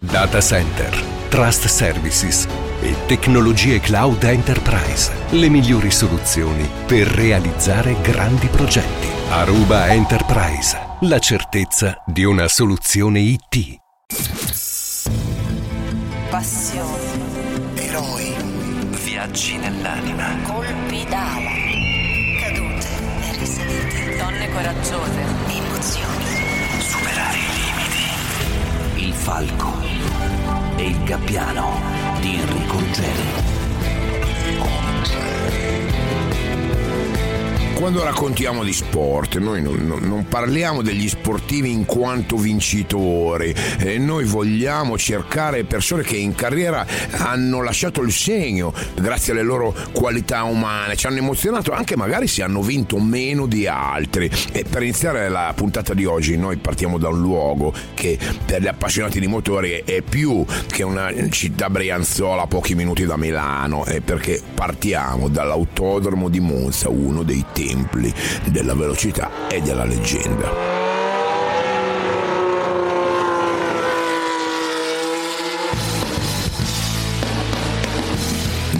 Data center, trust services e tecnologie cloud enterprise. Le migliori soluzioni per realizzare grandi progetti. Aruba Enterprise. La certezza di una soluzione IT. Passione. Eroi. Viaggi nell'anima. Colpi d'ala. Cadute e risalite. Donne coraggiose. Emozioni. Falco e il gabbiano di Enrico Ruggeri. Quando raccontiamo di sport, noi non, non- parliamo degli sportivi in quanto vincitori, eh, noi vogliamo cercare persone che in carriera hanno lasciato il segno grazie alle loro qualità umane, ci hanno emozionato anche magari se hanno vinto meno di altri. E per iniziare la puntata di oggi noi partiamo da un luogo che per gli appassionati di motori è più che una città brianzola a pochi minuti da Milano, è perché partiamo dall'autodromo di Monza, uno dei templi della velocità e della leggenda.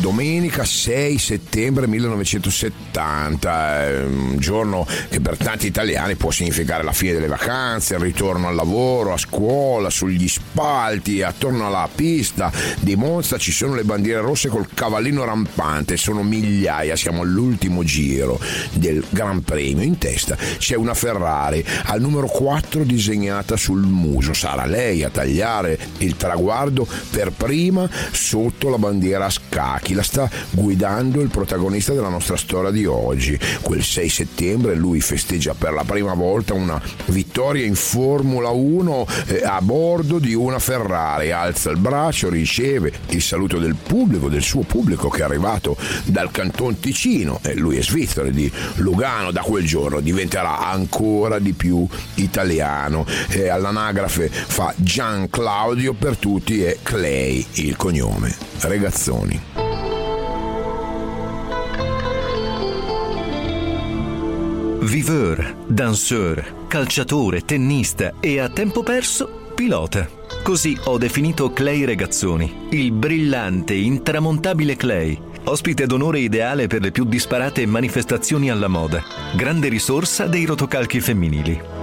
Domenica 6 settembre 1970, è un giorno che per tanti italiani può significare la fine delle vacanze, il ritorno al lavoro, a scuola, sugli spalti, attorno alla pista di Monza ci sono le bandiere rosse col cavallino rampante, sono migliaia, siamo all'ultimo giro del Gran Premio. In testa c'è una Ferrari al numero 4 disegnata sul muso, sarà lei a tagliare il traguardo per prima sotto la bandiera a scacchi, la sta guidando il protagonista della nostra storia di oggi. Quel 6 settembre lui festeggia per la prima volta una vittoria in Formula 1 eh, a bordo di una Ferrari, alza il braccio, riceve il saluto del pubblico, del suo pubblico che è arrivato dal Canton Ticino e lui è svizzero di Lugano, da quel giorno diventerà ancora di più italiano. E all'anagrafe fa Gian Claudio per tutti e Clay il cognome. Regazzoni. Viveur, danseur, calciatore, tennista e a tempo perso pilota. Così ho definito Clay Regazzoni, il brillante, intramontabile Clay, ospite d'onore ideale per le più disparate manifestazioni alla moda, grande risorsa dei rotocalchi femminili.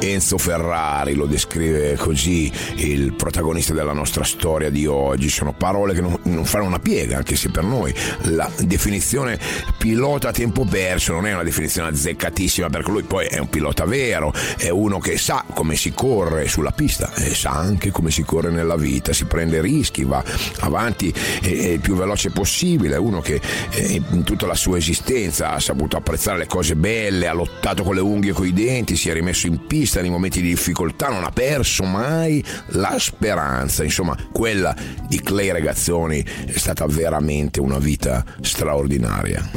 Enzo Ferrari lo descrive così il protagonista della nostra storia di oggi. Sono parole che non, non fanno una piega, anche se per noi la definizione pilota a tempo perso non è una definizione azzeccatissima, perché lui poi è un pilota vero, è uno che sa come si corre sulla pista e sa anche come si corre nella vita, si prende rischi, va avanti eh, il più veloce possibile, è uno che eh, in tutta la sua esistenza ha saputo apprezzare le cose belle, ha lottato con le unghie e con i denti, si è rimesso in pista nei momenti di difficoltà, non ha perso mai la speranza. Insomma, quella di Clay Regazzoni è stata veramente una vita straordinaria.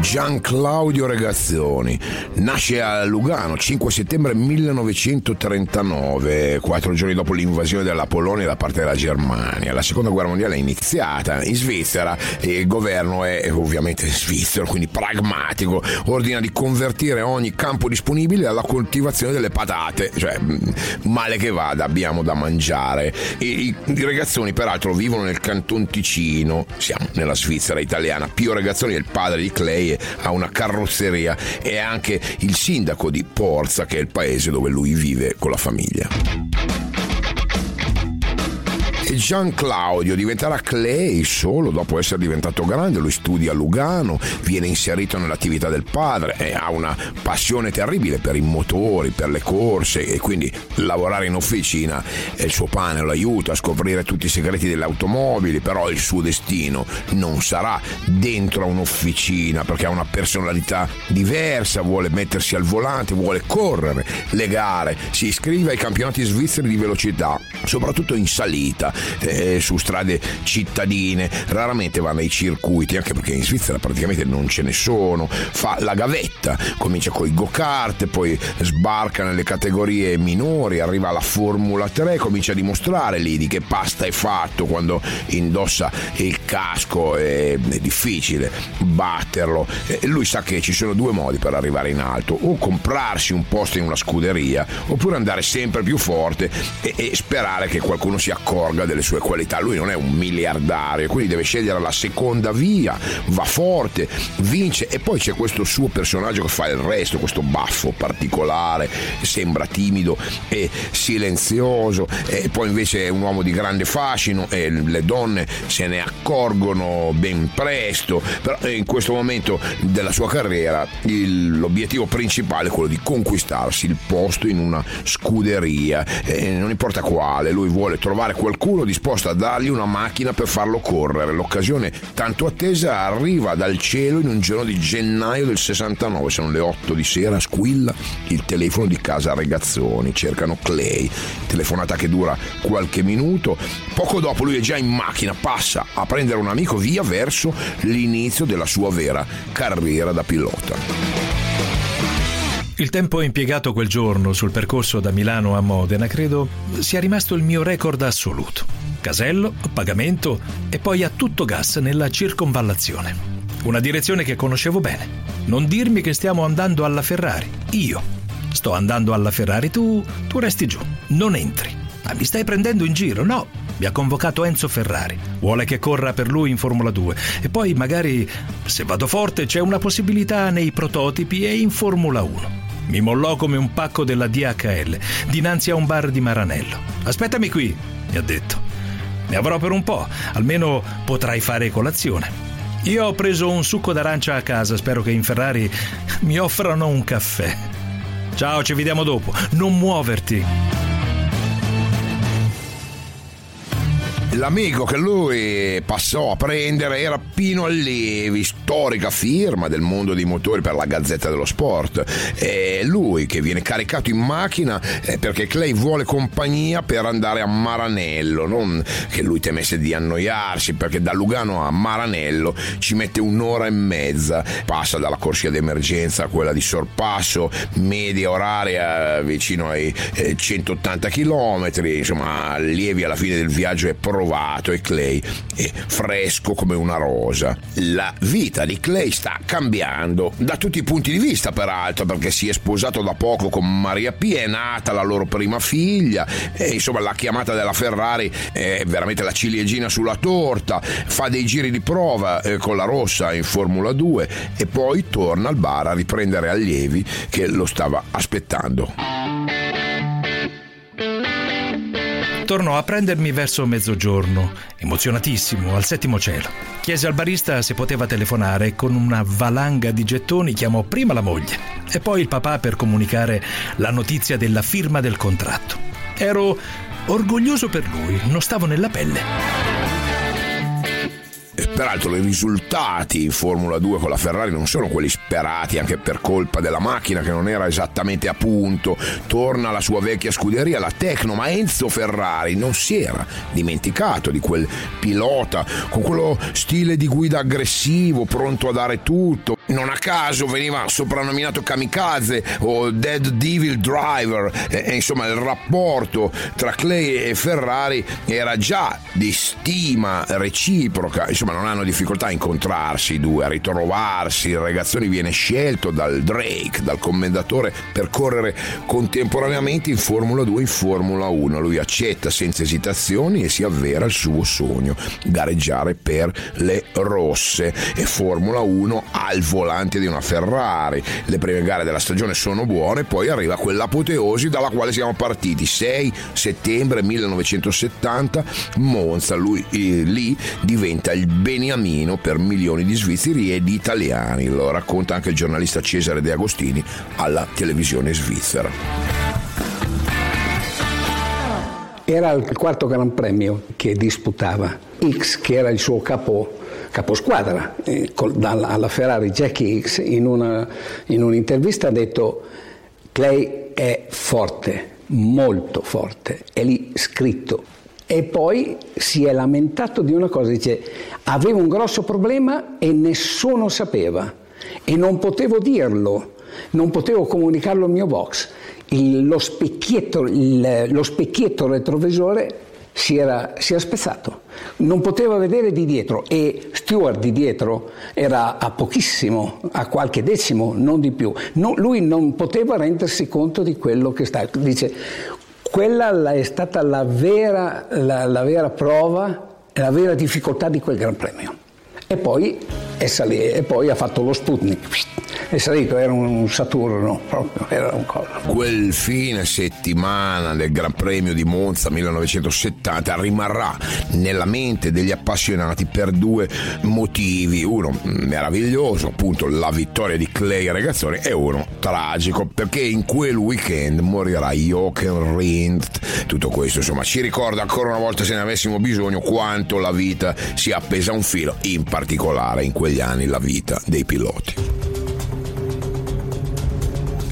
Gian Claudio Regazzoni nasce a Lugano 5 settembre 1939, quattro giorni dopo l'invasione della Polonia da parte della Germania. La seconda guerra mondiale è iniziata in Svizzera e il governo è ovviamente svizzero, quindi pragmatico, ordina di convertire ogni campo disponibile alla coltivazione delle patate, cioè mh, male che vada abbiamo da mangiare. E i, i ragazzoni peraltro vivono nel canton Ticino, siamo nella Svizzera italiana, Pio Regazzoni è il padre di Clay, ha una carrozzeria e è anche il sindaco di Porza che è il paese dove lui vive con la famiglia. Gian Claudio diventerà Clay solo dopo essere diventato grande, lui studia a Lugano, viene inserito nell'attività del padre e ha una passione terribile per i motori, per le corse e quindi lavorare in officina è il suo pane, lo aiuta a scoprire tutti i segreti delle automobili, però il suo destino non sarà dentro a un'officina perché ha una personalità diversa, vuole mettersi al volante, vuole correre le gare, si iscrive ai campionati svizzeri di velocità, soprattutto in salita eh, su strade cittadine, raramente va nei circuiti, anche perché in Svizzera praticamente non ce ne sono, fa la gavetta, comincia con i go-kart, poi sbarca nelle categorie minori, arriva alla Formula 3, comincia a dimostrare lì di che pasta è fatto quando indossa il casco, è, è difficile batterlo. E lui sa che ci sono due modi per arrivare in alto, o comprarsi un posto in una scuderia, oppure andare sempre più forte e, e sperare che qualcuno si accorga delle sue qualità. Lui non è un miliardario, quindi deve scegliere la seconda via, va forte, vince e poi c'è questo suo personaggio che fa il resto, questo baffo particolare, sembra timido e silenzioso e poi invece è un uomo di grande fascino e le donne se ne accorgono ben presto, però in questo momento della sua carriera il, l'obiettivo principale è quello di conquistarsi il posto in una scuderia, e non importa quale, lui vuole trovare qualcuno disposto a dargli una macchina per farlo correre. L'occasione tanto attesa arriva dal cielo in un giorno di gennaio del 69, sono le 8 di sera, squilla il telefono di casa Regazzoni, cercano Clay, telefonata che dura qualche minuto, poco dopo lui è già in macchina, passa a prendere un amico via verso l'inizio della sua vera carriera da pilota. Il tempo impiegato quel giorno sul percorso da Milano a Modena credo sia rimasto il mio record assoluto. Casello, pagamento e poi a tutto gas nella circonvallazione. Una direzione che conoscevo bene. Non dirmi che stiamo andando alla Ferrari. Io sto andando alla Ferrari, tu, tu resti giù. Non entri. Ma mi stai prendendo in giro? No. Mi ha convocato Enzo Ferrari. Vuole che corra per lui in Formula 2. E poi magari, se vado forte, c'è una possibilità nei prototipi e in Formula 1. Mi mollò come un pacco della DHL dinanzi a un bar di Maranello. Aspettami qui, mi ha detto. Ne avrò per un po', almeno potrai fare colazione. Io ho preso un succo d'arancia a casa, spero che in Ferrari mi offrano un caffè. Ciao, ci vediamo dopo. Non muoverti. L'amico che lui passò a prendere era Pino Allievi, storica firma del mondo dei motori per la Gazzetta dello Sport. E lui che viene caricato in macchina eh, perché Clay vuole compagnia per andare a Maranello, non che lui temesse di annoiarsi perché da Lugano a Maranello ci mette un'ora e mezza, passa dalla corsia d'emergenza a quella di sorpasso, media oraria vicino ai 180 km, insomma Allievi alla fine del viaggio è pronto provato e Clay è fresco come una rosa. La vita di Clay sta cambiando da tutti i punti di vista, peraltro, perché si è sposato da poco con Maria P, è nata la loro prima figlia e insomma la chiamata della Ferrari è veramente la ciliegina sulla torta, fa dei giri di prova eh, con la rossa in Formula 2 e poi torna al bar a riprendere allievi che lo stava aspettando. Tornò a prendermi verso mezzogiorno, emozionatissimo, al settimo cielo. Chiese al barista se poteva telefonare e con una valanga di gettoni chiamò prima la moglie e poi il papà per comunicare la notizia della firma del contratto. Ero orgoglioso per lui, non stavo nella pelle. Peraltro i risultati in Formula 2 con la Ferrari non sono quelli sperati anche per colpa della macchina che non era esattamente a punto. Torna alla sua vecchia scuderia, la Tecno, ma Enzo Ferrari non si era dimenticato di quel pilota con quello stile di guida aggressivo, pronto a dare tutto. Non a caso veniva soprannominato Kamikaze o Dead Devil Driver e, insomma il rapporto tra Clay e Ferrari era già di stima reciproca, insomma non hanno difficoltà a incontrarsi i due, a ritrovarsi. Il Regazzoni viene scelto dal Drake, dal commendatore, per correre contemporaneamente in Formula 2 e in Formula 1. Lui accetta senza esitazioni e si avvera il suo sogno, gareggiare per le rosse e Formula 1 al volante di una Ferrari. Le prime gare della stagione sono buone, poi arriva quell'apoteosi dalla quale siamo partiti. 6 settembre 1970, Monza, lui eh, lì diventa il beniamino per milioni di svizzeri e di italiani, lo racconta anche il giornalista Cesare De Agostini alla televisione svizzera. Era il quarto Gran Premio che disputava. X, che era il suo capo, caposquadra, eh, alla Ferrari Jackie X, in, in un'intervista ha detto Clay è forte, molto forte, è lì scritto E poi si è lamentato di una cosa, dice, avevo un grosso problema e nessuno sapeva e non potevo dirlo, non potevo comunicarlo al mio box. Il, lo, specchietto, il, lo specchietto retrovisore si era, si era, spezzato, non poteva vedere di dietro e Stewart di dietro era a pochissimo, a qualche decimo, non di più. No, lui non poteva rendersi conto di quello che sta. Dice, quella è stata la vera, la, la vera prova la vera difficoltà di quel Gran Premio. E poi, salì, e poi ha fatto lo Sputnik è salito, era un Saturno, proprio, era un collo. Quel fine settimana del Gran Premio di Monza 1970 rimarrà nella mente degli appassionati per due motivi. Uno meraviglioso, appunto la vittoria di Clay Regazzoni, e uno tragico, perché in quel weekend morirà Jochen Rindt. Tutto questo, insomma, ci ricorda ancora una volta, se ne avessimo bisogno, quanto la vita sia appesa a un filo, in particolare in quegli anni la vita dei piloti.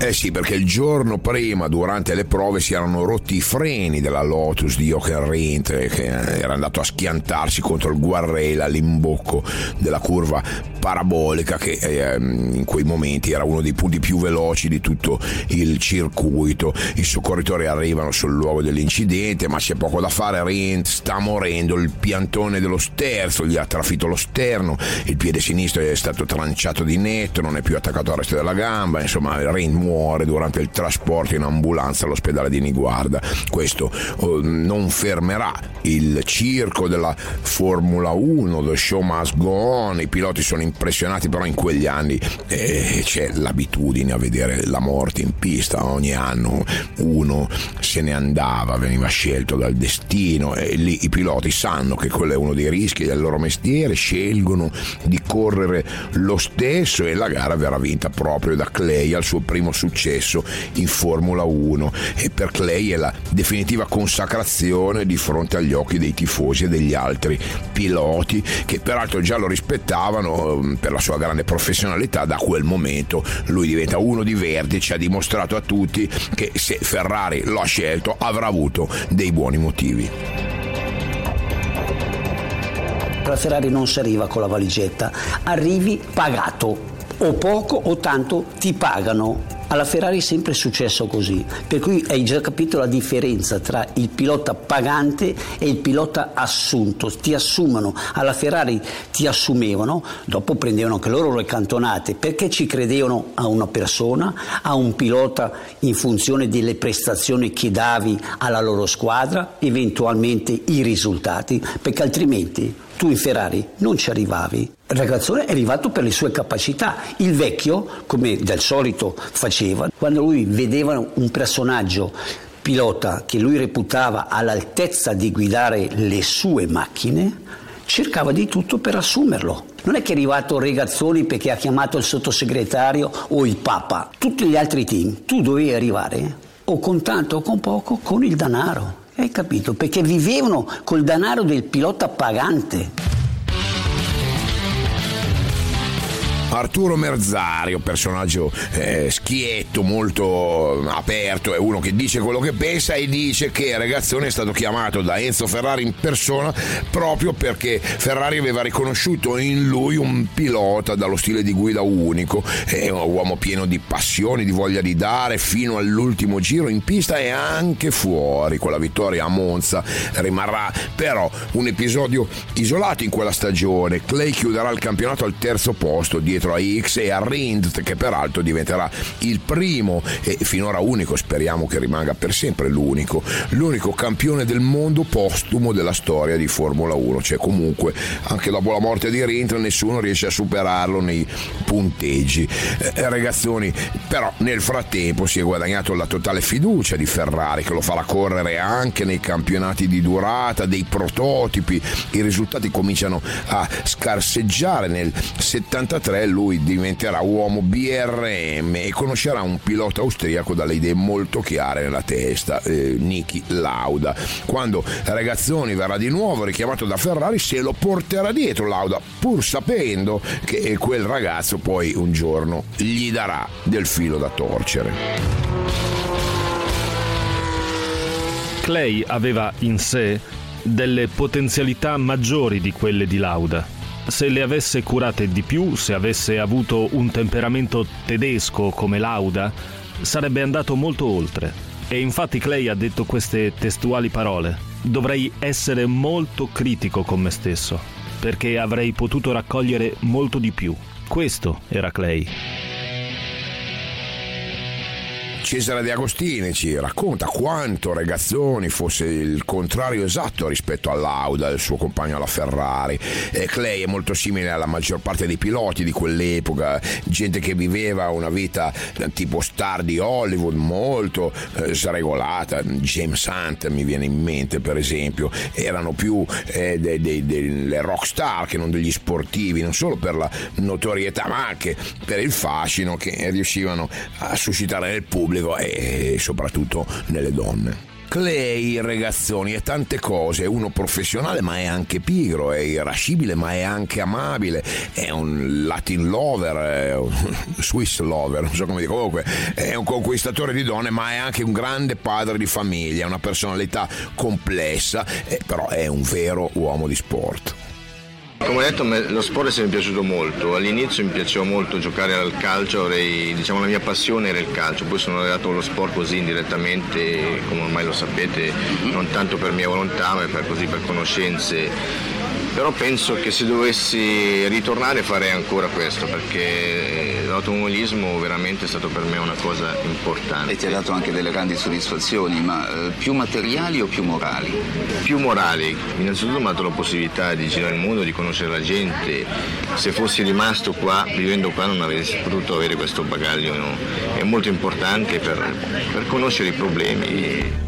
Eh sì, perché il giorno prima, durante le prove, si erano rotti i freni della Lotus di Jochen Rindt, che era andato a schiantarsi contro il guardrail all'imbocco della curva parabolica, che eh, in quei momenti era uno dei punti più veloci di tutto il circuito. I soccorritori arrivano sul luogo dell'incidente, ma c'è poco da fare. Rindt sta morendo, il piantone dello sterzo gli ha trafitto lo sterno, il piede sinistro è stato tranciato di netto, non è più attaccato al resto della gamba, insomma, Rindt muore durante il trasporto in ambulanza all'ospedale di Niguarda. Questo oh, non fermerà il circo della Formula 1, The Show Must Go On, i piloti sono impressionati, però in quegli anni eh, c'è l'abitudine a vedere la morte in pista, ogni anno uno se ne andava, veniva scelto dal destino. E lì i piloti sanno che quello è uno dei rischi del loro mestiere, scelgono di correre lo stesso e la gara verrà vinta proprio da Clay al suo primo successo in Formula 1 e per Clay è la definitiva consacrazione di fronte agli occhi dei tifosi e degli altri piloti che peraltro già lo rispettavano mm, per la sua grande professionalità da quel momento lui diventa uno di vertice ha dimostrato a tutti che se Ferrari lo ha scelto avrà avuto dei buoni motivi. La Ferrari non si arriva con la valigetta, arrivi pagato. O poco o tanto ti pagano alla Ferrari è sempre successo così, per cui hai già capito la differenza tra il pilota pagante e il pilota assunto. Ti assumono, alla Ferrari ti assumevano, dopo prendevano anche loro le cantonate, perché ci credevano a una persona, a un pilota in funzione delle prestazioni che davi alla loro squadra, eventualmente i risultati, perché altrimenti tu in Ferrari non ci arrivavi. Il ragazzone è arrivato per le sue capacità. Il vecchio, come del solito faceva, quando lui vedeva un personaggio pilota che lui reputava all'altezza di guidare le sue macchine, cercava di tutto per assumerlo. Non è che è arrivato Regazzoni perché ha chiamato il sottosegretario o il Papa, tutti gli altri team. Tu dovevi arrivare o con tanto o con poco con il denaro. Hai capito? Perché vivevano col denaro del pilota pagante. Arturo Merzario, personaggio eh, schietto, molto aperto, è uno che dice quello che pensa e dice che Ragazzone è stato chiamato da Enzo Ferrari in persona proprio perché Ferrari aveva riconosciuto in lui un pilota dallo stile di guida unico, è un uomo pieno di passioni, di voglia di dare fino all'ultimo giro in pista e anche fuori. Quella vittoria a Monza rimarrà però un episodio isolato in quella stagione. Clay chiuderà il campionato al terzo posto dietro dietro a X e a Rindt che peraltro diventerà il primo e finora unico, speriamo che rimanga per sempre l'unico, l'unico campione del mondo postumo della storia di Formula 1, cioè comunque anche dopo la morte di Rindt nessuno riesce a superarlo nei punteggi. Eh, ragazzoni, però nel frattempo si è guadagnato la totale fiducia di Ferrari che lo farà correre anche nei campionati di durata, dei prototipi, i risultati cominciano a scarseggiare nel 73 lui diventerà uomo BRM e conoscerà un pilota austriaco dalle idee molto chiare nella testa, eh, Niki Lauda. Quando Ragazzoni verrà di nuovo richiamato da Ferrari, se lo porterà dietro Lauda, pur sapendo che quel ragazzo poi un giorno gli darà del filo da torcere. Clay aveva in sé delle potenzialità maggiori di quelle di Lauda. Se le avesse curate di più, se avesse avuto un temperamento tedesco come Lauda, sarebbe andato molto oltre. E infatti Clay ha detto queste testuali parole. Dovrei essere molto critico con me stesso, perché avrei potuto raccogliere molto di più. Questo era Clay. Cesare De Agostini ci racconta quanto Regazzoni fosse il contrario esatto rispetto all'Auda, il suo compagno alla Ferrari. E Clay è molto simile alla maggior parte dei piloti di quell'epoca, gente che viveva una vita tipo star di Hollywood, molto eh, sregolata. James Hunt mi viene in mente, per esempio, erano più eh, delle de, de, rock star che non degli sportivi, non solo per la notorietà, ma anche per il fascino che riuscivano a suscitare nel pubblico e soprattutto nelle donne. Clay, ragazzoni, è tante cose, è uno professionale ma è anche pigro, è irascibile ma è anche amabile, è un Latin lover, è un Swiss lover, non so come dire, comunque è un conquistatore di donne ma è anche un grande padre di famiglia, una personalità complessa, eh, però è un vero uomo di sport. Come ho detto lo sport è sempre piaciuto molto, all'inizio mi piaceva molto giocare al calcio, avrei, diciamo la mia passione era il calcio, poi sono arrivato allo sport così indirettamente, come ormai lo sapete, non tanto per mia volontà ma per, così, per conoscenze però penso che se dovessi ritornare farei ancora questo perché l'automobilismo veramente è stato per me una cosa importante. E ti ha dato anche delle grandi soddisfazioni, ma eh, più materiali o più morali? Più morali, innanzitutto mi ha dato la possibilità di girare il mondo, di conoscere la gente, se fossi rimasto qua, vivendo qua non avrei potuto avere questo bagaglio, no? è molto importante per, per conoscere i problemi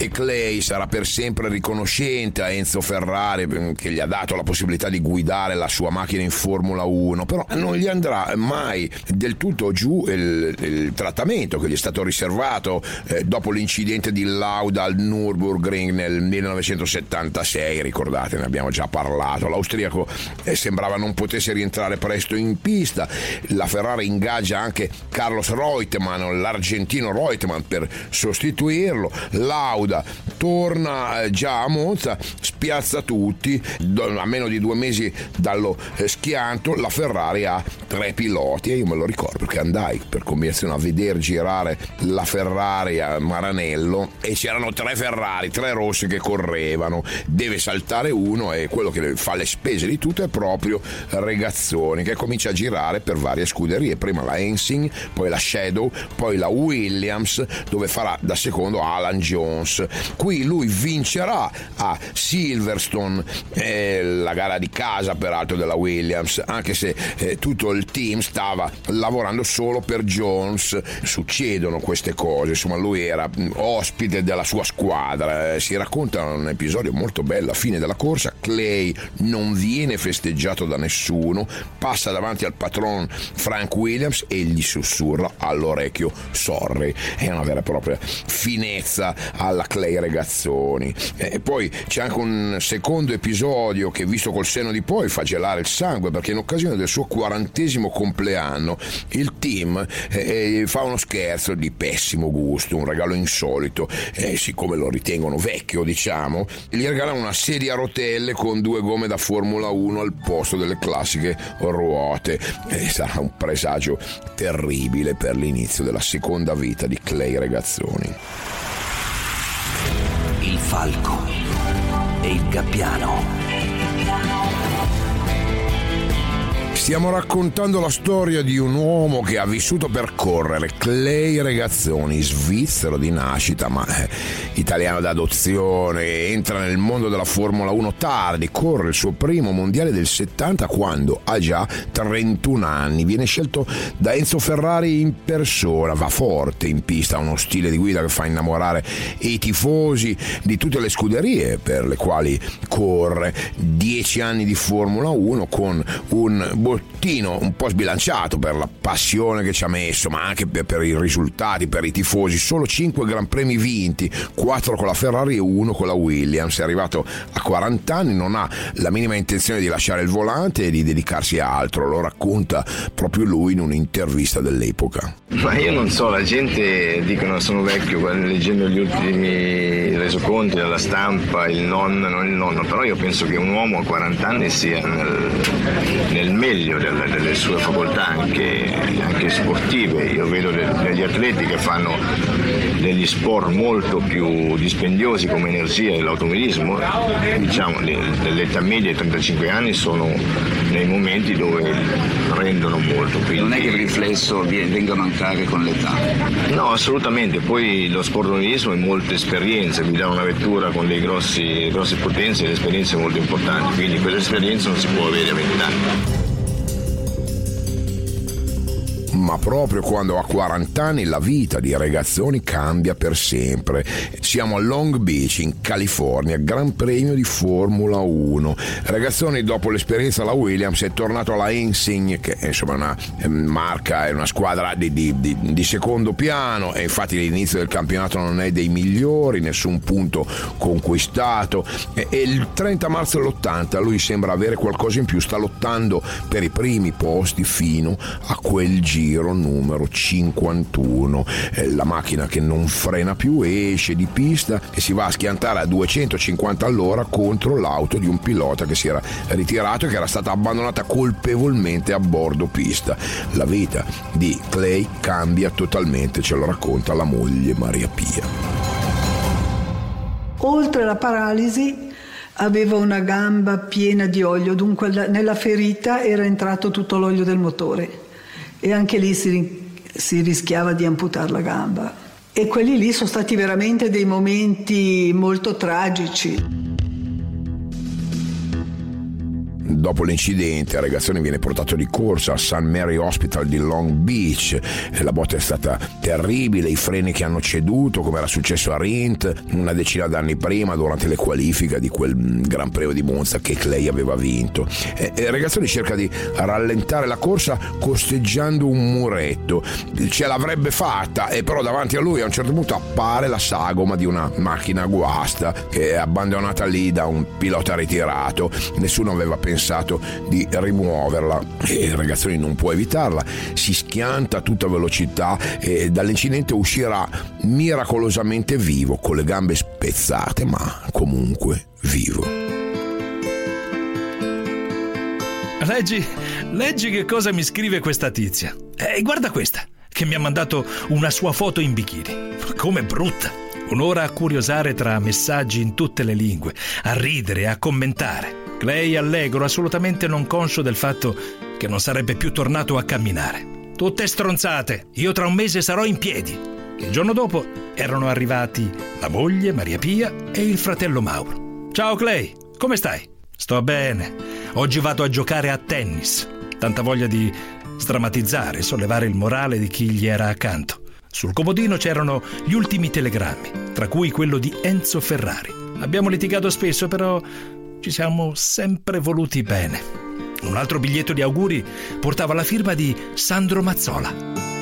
e Clay sarà per sempre riconoscente a Enzo Ferrari mm, che gli ha dato la possibilità di guidare la sua macchina in Formula 1, però non gli andrà mai del tutto giù il, il trattamento che gli è stato riservato eh, dopo l'incidente di Lauda al Nürburgring nel 1976, ricordate, ne abbiamo già parlato, l'austriaco eh, sembrava non potesse rientrare presto in pista, la Ferrari ingaggia anche Carlos Reutemann, l'argentino Reutemann per sostituirlo, Lauda Lauda torna eh, già a Monza, spiazza tutti, a meno di due mesi dallo eh, schianto la Ferrari ha tre piloti e io me lo ricordo perché andai per convenzione a vedere girare la Ferrari a Maranello e c'erano tre Ferrari, tre rossi che correvano, deve saltare uno e quello che fa le spese di tutto è proprio Regazzoni che comincia a girare per varie scuderie, prima la Ensing, poi la Shadow, poi la Williams dove farà da secondo Alan Jones Qui lui vincerà a Silverstone, eh, la gara di casa peraltro della Williams, anche se eh, tutto il team stava lavorando solo per Jones. Succedono queste cose, insomma lui era mm, ospite della sua squadra. Eh, si racconta un episodio molto bello, a fine della corsa Clay non viene festeggiato da nessuno, passa davanti al patron Frank Williams e gli sussurra all'orecchio sorry. È una vera e propria finezza alla Clay Regazzoni. E poi c'è anche un secondo episodio che visto col seno di poi fa gelare il sangue perché in occasione del suo quarantesimo compleanno il team eh, fa uno scherzo di pessimo gusto, un regalo insolito, eh, siccome lo ritengono vecchio diciamo, gli regalano una sedia a rotelle con due gomme da Formula 1 al posto delle classiche ruote. E sarà un presagio terribile per l'inizio della seconda vita di Clay Regazzoni falco e il gabbiano. Stiamo raccontando la storia di un uomo che ha vissuto per correre, Clay Regazzoni, svizzero di nascita, ma eh, italiano d'adozione, entra nel mondo della Formula 1 tardi, corre il suo primo mondiale del 70 quando ha già 31 anni, viene scelto da Enzo Ferrari in persona, va forte in pista, ha uno stile di guida che fa innamorare i tifosi di tutte le scuderie per le quali corre, 10 anni di Formula 1 con un pilottino un po' sbilanciato per la passione che ci ha messo, ma anche per, i risultati, per i tifosi. Solo 5 Gran Premi vinti, 4 con la Ferrari e 1 con la Williams. È arrivato a 40 anni, non ha la minima intenzione di lasciare il volante e di dedicarsi a altro. Lo racconta proprio lui in un'intervista dell'epoca. Ma io non so, la gente dicono sono vecchio leggendo gli ultimi resoconti della stampa, il nonno, non il nonno, però io penso che un uomo a 40 anni sia nel, nel meglio delle, delle, sue facoltà anche, anche, sportive. Io vedo degli atleti che fanno degli sport molto più dispendiosi come energia dell'automobilismo, diciamo dell'età media, 35 anni, sono nei momenti dove rendono molto. Quindi... Non è che il riflesso venga a mancare con l'età? No, assolutamente. Poi lo sport automobilismo è molta esperienza, guidare una vettura con delle grosse potenze, le esperienze molto importanti, quindi quell'esperienza non si può avere a 20 anni ma proprio quando ha 40 anni la vita di Regazzoni cambia per sempre. Siamo a Long Beach, in California, Gran Premio di Formula 1. Regazzoni, dopo l'esperienza alla Williams, è tornato alla Insigne, che è insomma una ehm, marca, è una squadra di, di, di, di secondo piano, e infatti l'inizio del campionato non è dei migliori, nessun punto conquistato. E, e il 30 marzo dell'80 lui sembra avere qualcosa in più, sta lottando per i primi posti fino a quel giro giro numero 51. La macchina che non frena più esce di pista e si va a schiantare a 250 all'ora contro l'auto di un pilota che si era ritirato e che era stata abbandonata colpevolmente a bordo pista. La vita di Clay cambia totalmente, ce lo racconta la moglie Maria Pia. Oltre alla paralisi aveva una gamba piena di olio, dunque nella ferita era entrato tutto l'olio del motore e anche lì si, si rischiava di amputare la gamba. E quelli lì sono stati veramente dei momenti molto tragici. Dopo l'incidente, il ragazzone viene portato di corsa al St. Mary Hospital di Long Beach. La botta è stata terribile, i freni che hanno ceduto, come era successo a Rint una decina d'anni prima durante le qualifiche di quel Gran Premio di Monza che Clay aveva vinto. E il ragazzone cerca di rallentare la corsa costeggiando un muretto. Ce l'avrebbe fatta, e però davanti a lui a un certo punto appare la sagoma di una macchina guasta che è abbandonata lì da un pilota ritirato. Nessuno aveva pensato pensato di rimuoverla e il ragazzone non può evitarla, si schianta a tutta velocità e dall'incidente uscirà miracolosamente vivo, con le gambe spezzate, ma comunque vivo. Leggi, leggi che cosa mi scrive questa tizia. E guarda questa, che mi ha mandato una sua foto in bikini. Come brutta. Un'ora a curiosare tra messaggi in tutte le lingue, a ridere, a commentare. Clay allegro, assolutamente non conscio del fatto che non sarebbe più tornato a camminare. Tutte stronzate, io tra un mese sarò in piedi. Il giorno dopo erano arrivati la moglie, Maria Pia, e il fratello Mauro. Ciao Clay, come stai? Sto bene. Oggi vado a giocare a tennis. Tanta voglia di sdrammatizzare, sollevare il morale di chi gli era accanto. Sul comodino c'erano gli ultimi telegrammi, tra cui quello di Enzo Ferrari. Abbiamo litigato spesso, però ci siamo sempre voluti bene. Un altro biglietto di auguri portava la firma di Sandro Mazzola.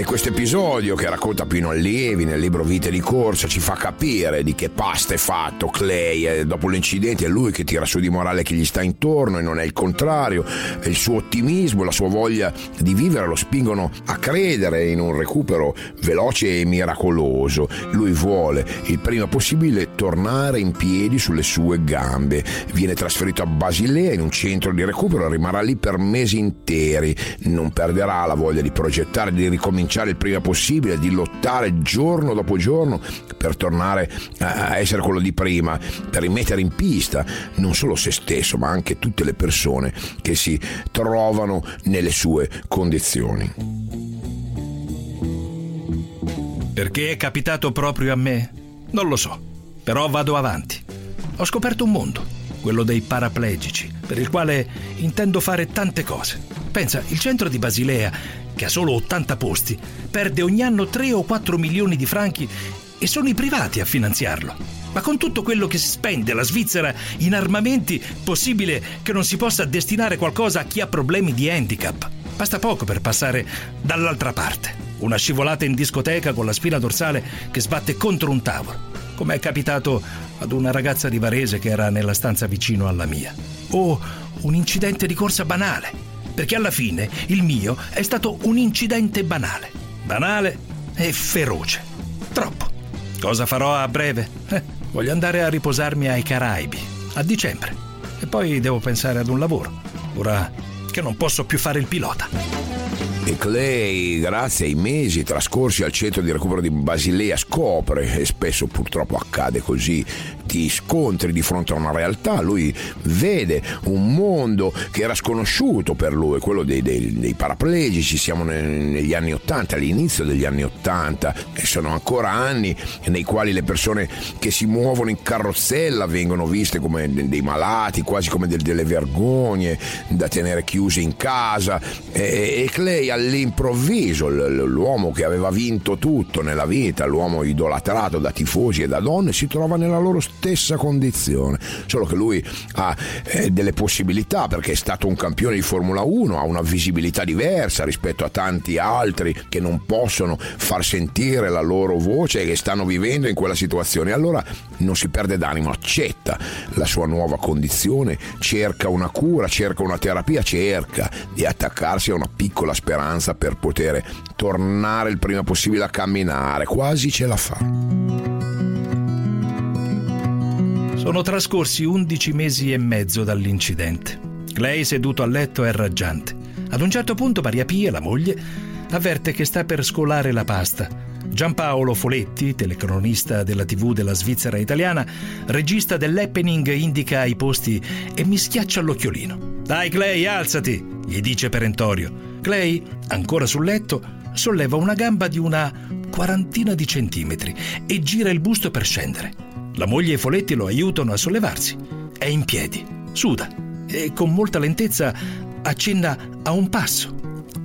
E questo episodio che racconta Pino Allievi nel libro Vite di corsa ci fa capire di che pasta è fatto Clay. E dopo l'incidente è lui che tira su di morale chi gli sta intorno e non è il contrario. Il suo ottimismo, la sua voglia di vivere lo spingono a credere in un recupero veloce e miracoloso. Lui vuole il prima possibile tornare in piedi sulle sue gambe. Viene trasferito a Basilea in un centro di recupero e rimarrà lì per mesi interi. Non perderà la voglia di progettare, di ricominciare cominciare il prima possibile, di lottare giorno dopo giorno per tornare a essere quello di prima, per rimettere in pista non solo se stesso, ma anche tutte le persone che si trovano nelle sue condizioni. Perché è capitato proprio a me? Non lo so, però vado avanti. Ho scoperto un mondo, quello dei paraplegici, per il quale intendo fare tante cose. Pensa, il centro di Basilea che ha solo 80 posti, perde ogni anno 3 o 4 milioni di franchi e sono i privati a finanziarlo. Ma con tutto quello che si spende la Svizzera in armamenti, possibile che non si possa destinare qualcosa a chi ha problemi di handicap. Basta poco per passare dall'altra parte. Una scivolata in discoteca con la spina dorsale che sbatte contro un tavolo, come è capitato ad una ragazza di Varese che era nella stanza vicino alla mia. O un incidente di corsa banale, perché alla fine il mio è stato un incidente banale. Banale e feroce. Troppo. Cosa farò a breve? Eh, voglio andare a riposarmi ai Caraibi, a dicembre. E poi devo pensare ad un lavoro, ora che non posso più fare il pilota. E Clay, grazie ai mesi trascorsi al centro di recupero di Basilea, scopre, e spesso purtroppo accade così, ti scontri di fronte a una realtà, lui vede un mondo che era sconosciuto per lui, quello dei, dei, dei paraplegici, siamo negli anni Ottanta, all'inizio degli anni Ottanta, e sono ancora anni nei quali le persone che si muovono in carrozzella vengono viste come dei malati, quasi come delle vergogne da tenere chiuse in casa, e, e Clay all'improvviso l'uomo che aveva vinto tutto nella vita, l'uomo idolatrato da tifosi e da donne, si trova nella loro stessa condizione, solo che lui ha eh, delle possibilità perché è stato un campione di Formula 1, ha una visibilità diversa rispetto a tanti altri che non possono far sentire la loro voce e che stanno vivendo in quella situazione. Allora non si perde d'animo, accetta la sua nuova condizione, cerca una cura, cerca una terapia, cerca di attaccarsi a una piccola speranza per poter tornare il prima possibile a camminare, quasi ce la fa. Sono trascorsi 11 mesi e mezzo dall'incidente. Clay seduto a letto è raggiante. Ad un certo punto Maria Pia, la moglie, avverte che sta per scolare la pasta. Giampaolo Foletti, telecronista della TV della Svizzera italiana, regista dell'happening, indica i posti e mi schiaccia l'occhiolino. Dai Clay, alzati, gli dice perentorio. Clay, ancora sul letto, solleva una gamba di una quarantina di centimetri e gira il busto per scendere. La moglie e Foletti lo aiutano a sollevarsi. È in piedi, suda e con molta lentezza accenna a un passo,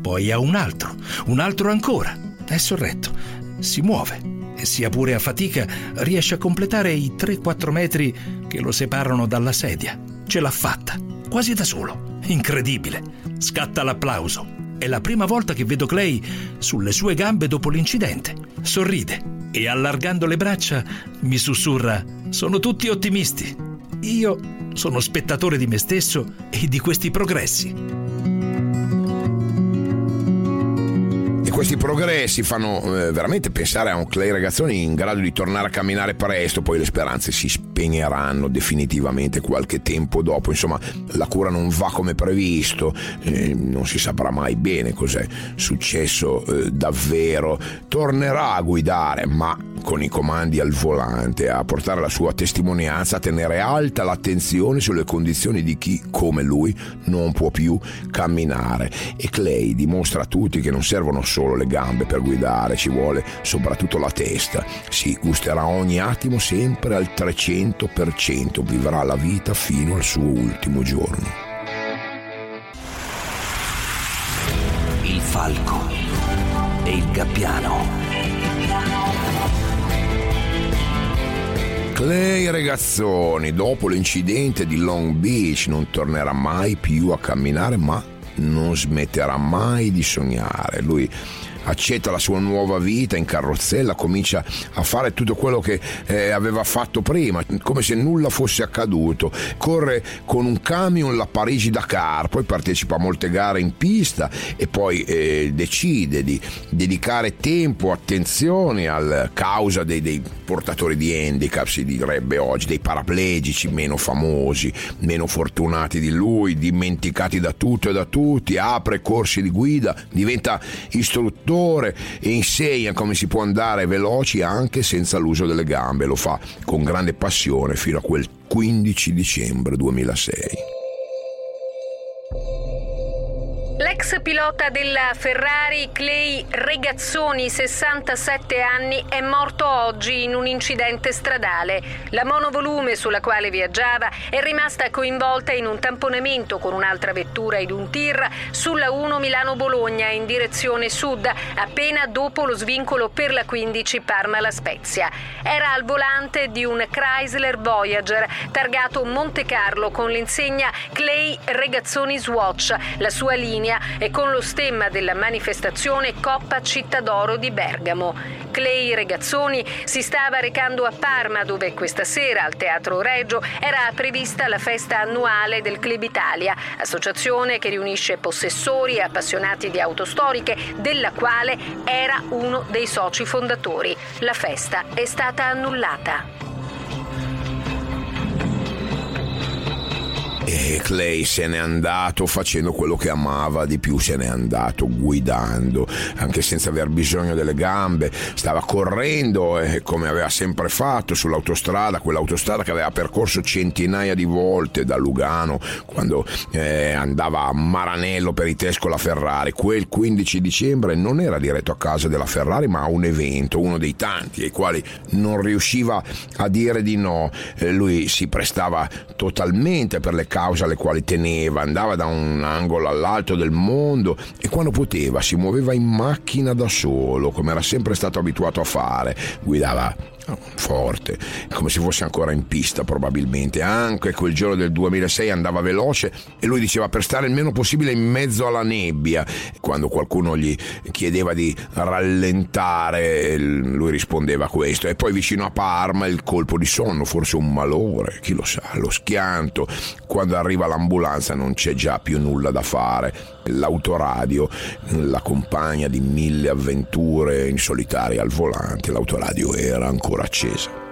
poi a un altro, un altro ancora. È sorretto, si muove e sia pure a fatica riesce a completare i 3-4 metri che lo separano dalla sedia. Ce l'ha fatta, quasi da solo. Incredibile. Scatta l'applauso. È la prima volta che vedo Clay sulle sue gambe dopo l'incidente. Sorride e allargando le braccia mi sussurra: Sono tutti ottimisti. Io sono spettatore di me stesso e di questi progressi. questi progressi fanno eh, veramente pensare a un Clay Ragazzoni in grado di tornare a camminare presto, poi le speranze si spegneranno definitivamente qualche tempo dopo. Insomma, la cura non va come previsto, eh, non si saprà mai bene cos'è successo eh, davvero. Tornerà a guidare, ma con i comandi al volante, a portare la sua testimonianza, a tenere alta l'attenzione sulle condizioni di chi, come lui, non può più camminare. E Clay dimostra a tutti che non servono solo le gambe per guidare, ci vuole soprattutto la testa. Si gusterà ogni attimo sempre al 300%, vivrà la vita fino al suo ultimo giorno. Il falco e il gabbiano. Clay Regazzoni, dopo l'incidente di Long Beach, non tornerà mai più a camminare, ma non smetterà mai di sognare. Lui accetta la sua nuova vita in carrozzella, comincia a fare tutto quello che eh, aveva fatto prima, come se nulla fosse accaduto. Corre con un camion la Parigi-Dakar, poi partecipa a molte gare in pista e poi eh, decide di dedicare tempo, attenzione alla causa dei, dei portatori di handicap, si direbbe oggi, dei paraplegici meno famosi, meno fortunati di lui, dimenticati da tutto e da tutti, apre corsi di guida, diventa istruttore motore e insegna come si può andare veloci anche senza l'uso delle gambe. Lo fa con grande passione fino a quel 15 dicembre 2006. L'ex pilota della Ferrari Clay Regazzoni, 67 anni, è morto oggi in un incidente stradale. La monovolume sulla quale viaggiava è rimasta coinvolta in un tamponamento con un'altra vettura ed un tir sulla 1 Milano-Bologna in direzione sud, appena dopo lo svincolo per la 15 Parma-La Spezia. Era al volante di un Chrysler Voyager targato Monte Carlo con l'insegna Clay Regazzoni Swatch, la sua linea e con lo stemma della manifestazione Coppa Città d'Oro di Bergamo. Clay Regazzoni si stava recando a Parma dove questa sera al Teatro Reggio era prevista la festa annuale del Club Italia, associazione che riunisce possessori e appassionati di auto storiche, della quale era uno dei soci fondatori. La festa è stata annullata. E Clay se n'è andato facendo quello che amava di più, se n'è andato guidando, anche senza aver bisogno delle gambe, stava correndo eh, come aveva sempre fatto sull'autostrada, quell'autostrada che aveva percorso centinaia di volte da Lugano quando eh, andava a Maranello per i test con la Ferrari. Quel 15 dicembre non era diretto a casa della Ferrari ma a un evento, uno dei tanti ai quali non riusciva a dire di no. Eh, lui si prestava totalmente per le cause alle quali teneva, andava da un angolo all'altro del mondo e quando poteva si muoveva in macchina da solo, come era sempre stato abituato a fare, guidava forte, come se fosse ancora in pista probabilmente. Anche quel giorno del 2006 andava veloce e lui diceva per stare il meno possibile in mezzo alla nebbia. Quando qualcuno gli chiedeva di rallentare, lui rispondeva questo. E poi vicino a Parma il colpo di sonno, forse un malore, chi lo sa, lo schianto. Quando arriva l'ambulanza non c'è già più nulla da fare. L'autoradio la compagna di mille avventure in solitaria al volante, l'autoradio era ancora accesa.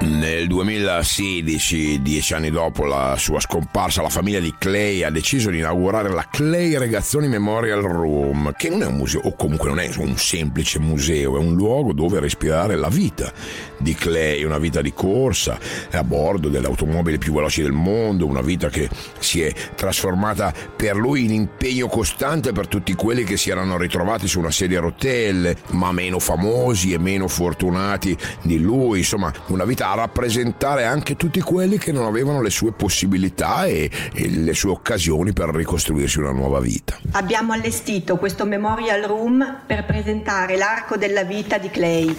Nel 2016, dieci anni dopo la sua scomparsa, la famiglia di Clay ha deciso di inaugurare la Clay Regazzoni Memorial Room, che non è un museo, o comunque non è un semplice museo, è un luogo dove respirare la vita di Clay, una vita di corsa, a bordo delle automobili più veloci del mondo, una vita che si è trasformata per lui in impegno costante per tutti quelli che si erano ritrovati su una sedia a rotelle, ma meno famosi e meno fortunati di lui, insomma, una vita a rappresentare anche tutti quelli che non avevano le sue possibilità e, e le sue occasioni per ricostruirsi una nuova vita. Abbiamo allestito questo Memorial Room per presentare l'arco della vita di Clay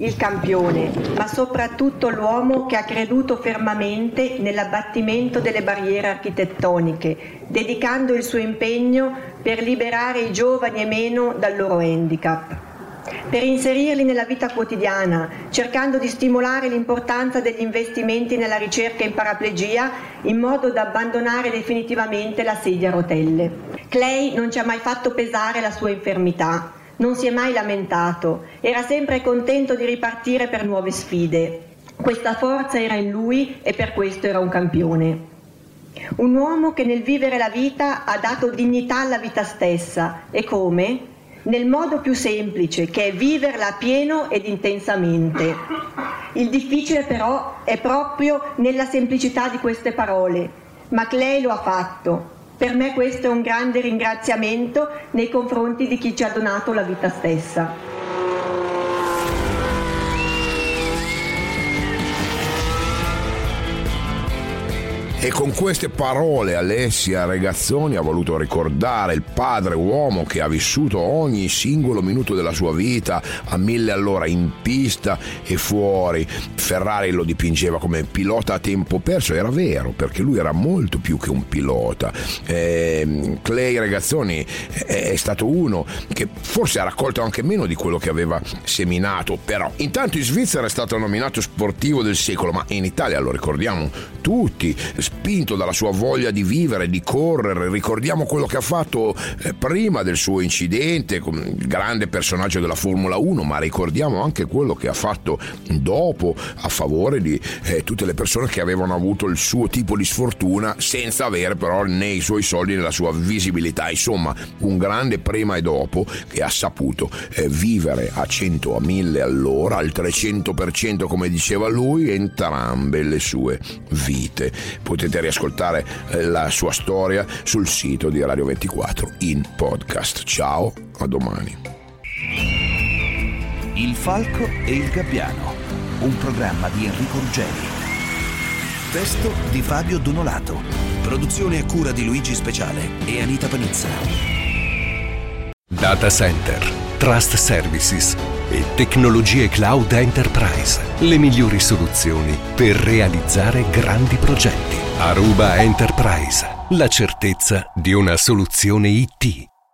il campione, ma soprattutto l'uomo che ha creduto fermamente nell'abbattimento delle barriere architettoniche, dedicando il suo impegno per liberare i giovani e meno dal loro handicap per inserirli nella vita quotidiana, cercando di stimolare l'importanza degli investimenti nella ricerca in paraplegia in modo da abbandonare definitivamente la sedia a rotelle. Clay non ci ha mai fatto pesare la sua infermità, non si è mai lamentato, era sempre contento di ripartire per nuove sfide. Questa forza era in lui e per questo era un campione. Un uomo che nel vivere la vita ha dato dignità alla vita stessa e come? Nel modo più semplice, che è viverla pieno ed intensamente. Il difficile però è proprio nella semplicità di queste parole, ma Clay lo ha fatto. Per me questo è un grande ringraziamento nei confronti di chi ci ha donato la vita stessa. E con queste parole Alessia Regazzoni ha voluto ricordare il padre uomo che ha vissuto ogni singolo minuto della sua vita a mille all'ora in pista e fuori. Ferrari lo dipingeva come pilota a tempo perso, era vero perché lui era molto più che un pilota. Eh, Clay Regazzoni è stato uno che forse ha raccolto anche meno di quello che aveva seminato, però intanto in Svizzera è stato nominato sportivo del secolo, ma in Italia lo ricordiamo tutti spinto dalla sua voglia di vivere, di correre. Ricordiamo quello che ha fatto eh, prima del suo incidente, il grande personaggio della Formula 1, ma ricordiamo anche quello che ha fatto dopo a favore di eh, tutte le persone che avevano avuto il suo tipo di sfortuna senza avere però né i suoi soldi né la sua visibilità. Insomma, un grande prima e dopo che ha saputo eh, vivere a 100, a 1000 all'ora, al 300% come diceva lui, entrambe le sue vite. Poteva potete riascoltare eh, la sua storia sul sito di Radio 24 in podcast. Ciao, a domani. Il Falco e il Gabbiano, un programma di Enrico Ruggeri. Testo di Fabio Donolato. Produzione a cura di Luigi Speciale e Anita Panizza. Data Center, Trust Services e tecnologie cloud enterprise. Le migliori soluzioni per realizzare grandi progetti. Aruba Enterprise, la certezza di una soluzione IT.